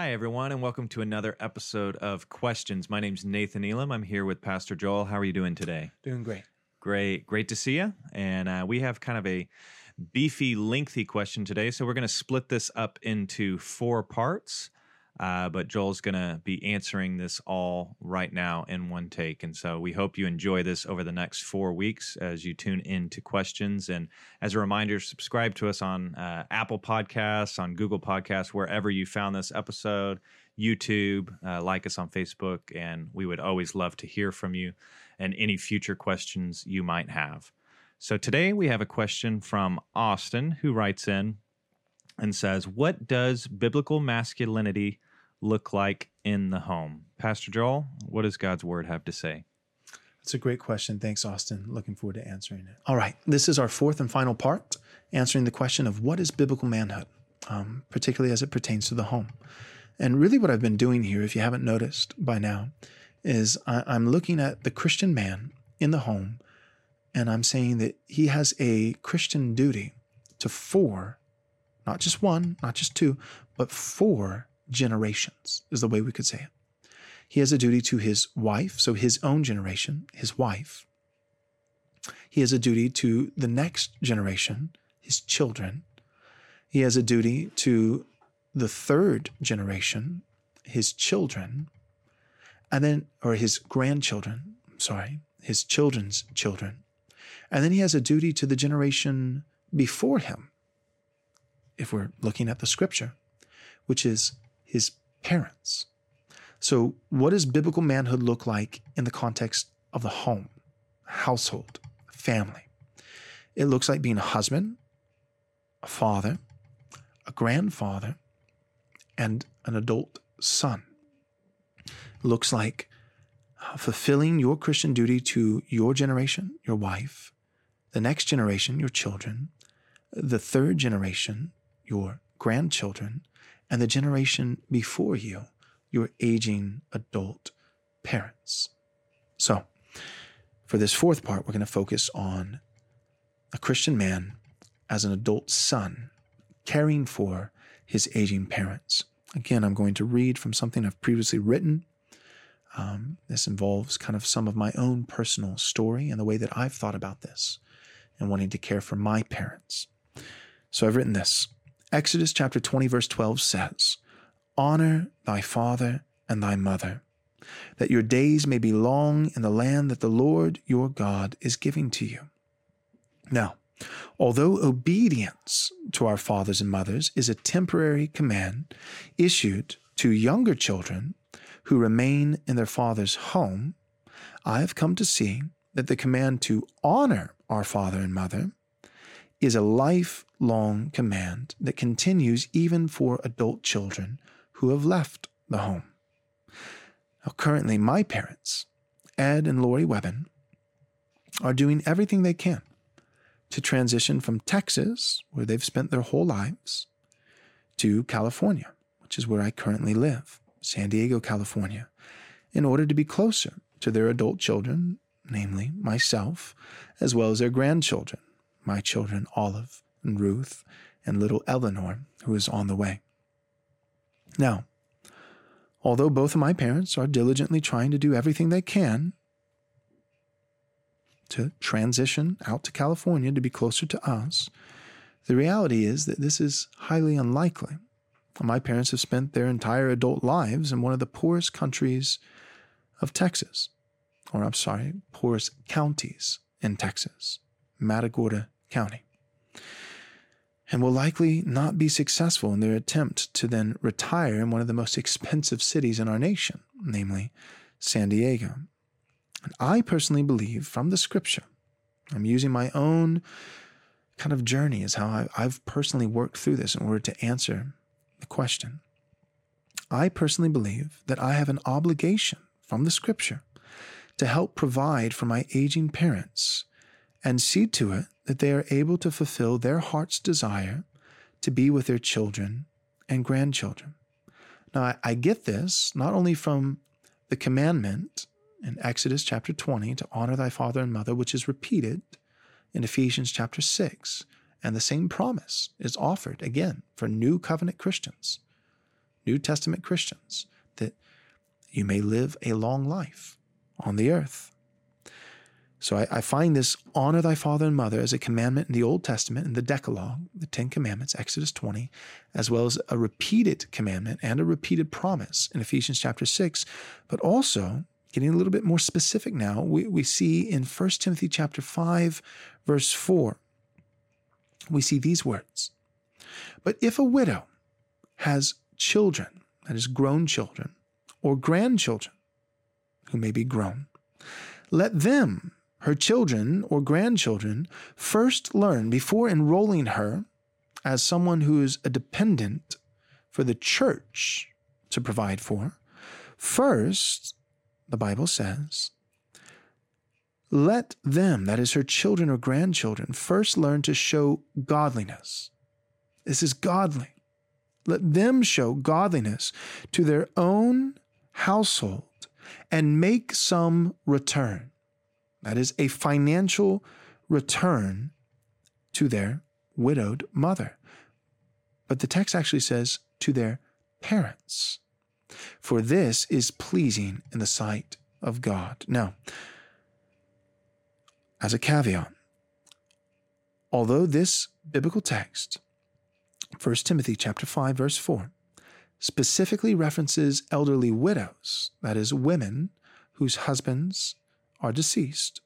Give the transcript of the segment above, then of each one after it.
Hi, everyone, and welcome to another episode of Questions. My name's Nathan Elam. I'm here with Pastor Joel. How are you doing today? Doing great. Great. Great to see you. And uh, we have kind of a beefy, lengthy question today. So we're going to split this up into four parts. Uh, but Joel's going to be answering this all right now in one take. And so we hope you enjoy this over the next four weeks as you tune in to questions. And as a reminder, subscribe to us on uh, Apple Podcasts, on Google Podcasts, wherever you found this episode, YouTube, uh, like us on Facebook. And we would always love to hear from you and any future questions you might have. So today we have a question from Austin who writes in and says, What does biblical masculinity look like in the home? Pastor Joel, what does God's word have to say? That's a great question. Thanks, Austin. Looking forward to answering it. All right. This is our fourth and final part, answering the question of what is biblical manhood, um, particularly as it pertains to the home. And really, what I've been doing here, if you haven't noticed by now, is I, I'm looking at the Christian man in the home, and I'm saying that he has a Christian duty to four, not just one, not just two, but four generations, is the way we could say it. He has a duty to his wife, so his own generation, his wife. He has a duty to the next generation, his children. He has a duty to the third generation, his children, and then, or his grandchildren, sorry, his children's children. And then he has a duty to the generation before him, if we're looking at the scripture, which is his parents. So, what does biblical manhood look like in the context of the home, household, family? It looks like being a husband, a father, a grandfather, and an adult son. It looks like uh, fulfilling your Christian duty to your generation, your wife, the next generation, your children, the third generation, your grandchildren, and the generation before you, your aging adult parents. So, for this fourth part, we're going to focus on a Christian man as an adult son caring for his aging parents. Again, I'm going to read from something I've previously written. Um, this involves kind of some of my own personal story and the way that I've thought about this and wanting to care for my parents. So I've written this Exodus chapter 20, verse 12 says, Honor thy father and thy mother, that your days may be long in the land that the Lord your God is giving to you. Now, although obedience to our fathers and mothers is a temporary command issued to younger children who remain in their father's home, I have come to see that the command to honor our father and mother is a lifelong command that continues even for adult children who have left the home. Now, currently, my parents, Ed and Lori Webbon, are doing everything they can to transition from Texas, where they've spent their whole lives, to California, which is where I currently live, San Diego, California, in order to be closer to their adult children, namely myself, as well as their grandchildren, my children Olive and Ruth and little Eleanor, who is on the way. Now, although both of my parents are diligently trying to do everything they can to transition out to California to be closer to us, the reality is that this is highly unlikely. My parents have spent their entire adult lives in one of the poorest countries of Texas, or I'm sorry, poorest counties in Texas, Matagorda County, and will likely not be successful in their attempt to then retire in one of the most expensive cities in our nation, namely San Diego. And I personally believe from the scripture, I'm using my own kind of journey as how I've personally worked through this in order to answer the question. I personally believe that I have an obligation from the scripture to help provide for my aging parents and see to it that they are able to fulfill their heart's desire to be with their children and grandchildren. Now, I, I get this not only from the commandment in Exodus chapter 20 to honor thy father and mother, which is repeated in Ephesians chapter 6, and the same promise is offered again for new covenant Christians, New Testament Christians, that you may live a long life on the earth. So I, I, find this honor thy father and mother as a commandment in the Old Testament, in the Decalogue, the Ten Commandments, Exodus 20, as well as a repeated commandment and a repeated promise in Ephesians chapter 6. But also, getting a little bit more specific now, we, we see in 1 Timothy chapter 5, verse 4, we see these words. But if a widow has children, that is, grown children, or grandchildren who may be grown, let them her children or grandchildren first learn before enrolling her as someone who is a dependent for the church to provide for. First, the Bible says, let them, that is her children or grandchildren, first learn to show godliness. This is godly. Let them show godliness to their own household and make some return. That is a financial return to their widowed mother. But the text actually says to their parents. For this is pleasing in the sight of God. Now, as a caveat, although this biblical text, 1 Timothy chapter 5 verse 4, specifically references elderly widows, that is women whose husbands are deceased,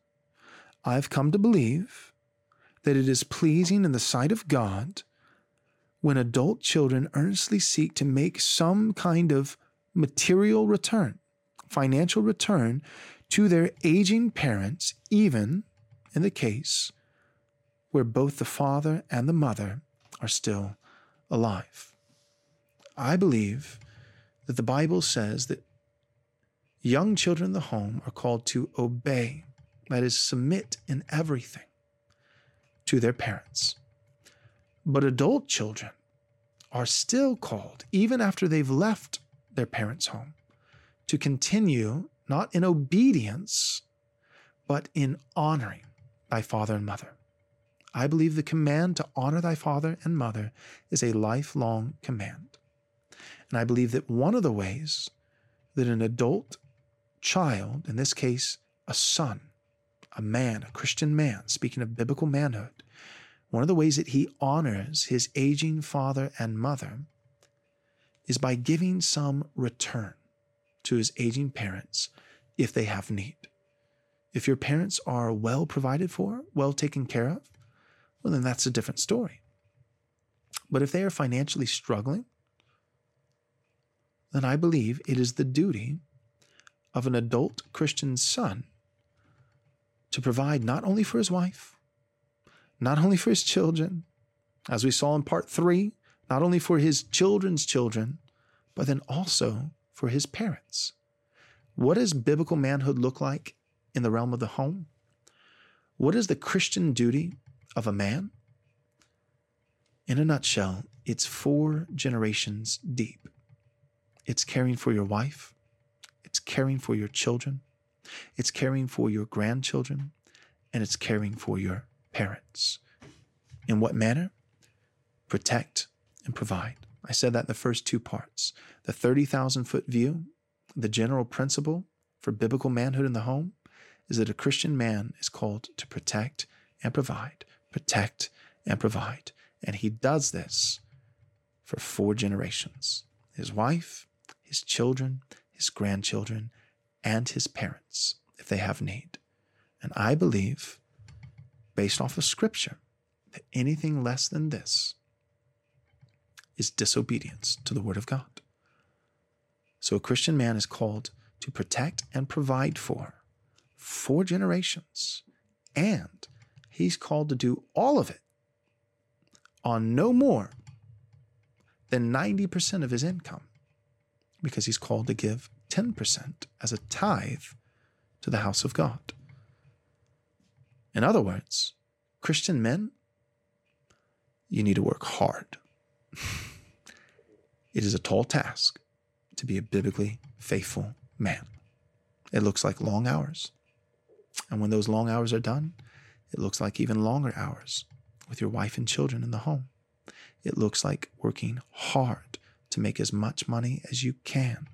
I've come to believe that it is pleasing in the sight of God when adult children earnestly seek to make some kind of material return, financial return to their aging parents, even in the case where both the father and the mother are still alive. I believe that the Bible says that Young children in the home are called to obey, that is, submit in everything to their parents. But adult children are still called, even after they've left their parents' home, to continue not in obedience, but in honoring thy father and mother. I believe the command to honor thy father and mother is a lifelong command. And I believe that one of the ways that an adult child, in this case, a son, a man, a Christian man, speaking of biblical manhood, one of the ways that he honors his aging father and mother is by giving some return to his aging parents if they have need. If your parents are well provided for, well taken care of, well, then that's a different story. But if they are financially struggling, then I believe it is the duty of an adult Christian son to provide not only for his wife, not only for his children, as we saw in part three, not only for his children's children, but then also for his parents. What does biblical manhood look like in the realm of the home? What is the Christian duty of a man? In a nutshell, it's four generations deep. It's caring for your wife, caring for your children, it's caring for your grandchildren, and it's caring for your parents. In what manner? Protect and provide. I said that in the first two parts. The 30,000 foot view, the general principle for biblical manhood in the home is that a Christian man is called to protect and provide, protect and provide. And he does this for four generations his wife, his children, his grandchildren, and his parents if they have need. And I believe, based off of Scripture, that anything less than this is disobedience to the Word of God. So a Christian man is called to protect and provide for four generations, and he's called to do all of it on no more than 90% of his income because he's called to give 10% as a tithe to the house of God. In other words, Christian men, you need to work hard. it is a tall task to be a biblically faithful man. It looks like long hours. And when those long hours are done, it looks like even longer hours with your wife and children in the home. It looks like working hard to make as much money as you can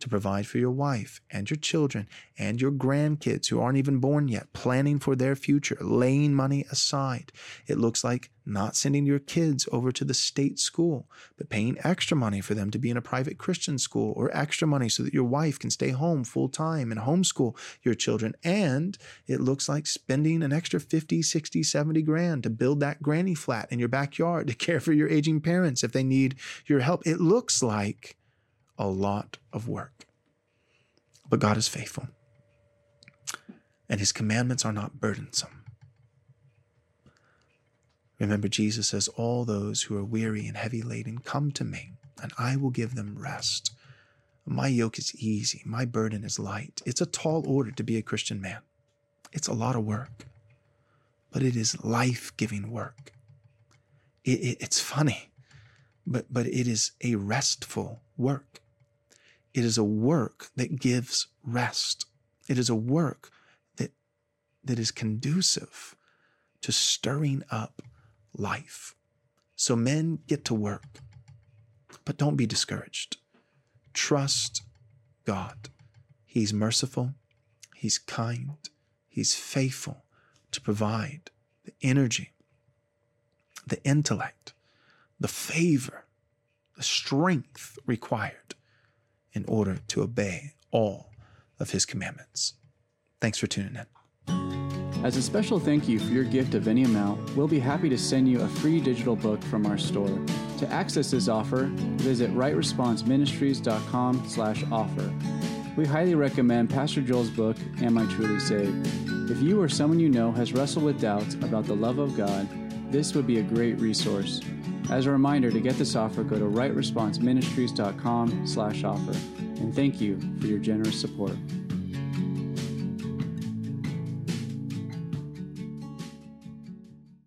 to provide for your wife and your children and your grandkids who aren't even born yet, planning for their future, laying money aside. It looks like not sending your kids over to the state school, but paying extra money for them to be in a private Christian school or extra money so that your wife can stay home full time and homeschool your children. And it looks like spending an extra 50, 60, 70 grand to build that granny flat in your backyard to care for your aging parents if they need your help. It looks like a lot of work. But God is faithful, and his commandments are not burdensome. Remember, Jesus says, All those who are weary and heavy laden, come to me, and I will give them rest. My yoke is easy, my burden is light. It's a tall order to be a Christian man. It's a lot of work, but it is life giving work. It, it, it's funny, but, but it is a restful work. It is a work that gives rest. It is a work that, that is conducive to stirring up life. So men get to work, but don't be discouraged. Trust God. He's merciful, He's kind, He's faithful to provide the energy, the intellect, the favor, the strength required in order to obey all of his commandments. Thanks for tuning in. As a special thank you for your gift of any amount, we'll be happy to send you a free digital book from our store. To access this offer, visit rightresponseministries.com slash offer. We highly recommend Pastor Joel's book, Am I Truly Saved? If you or someone you know has wrestled with doubts about the love of God, this would be a great resource. As a reminder, to get this offer, go to rightresponseministries.com slash offer. And thank you for your generous support.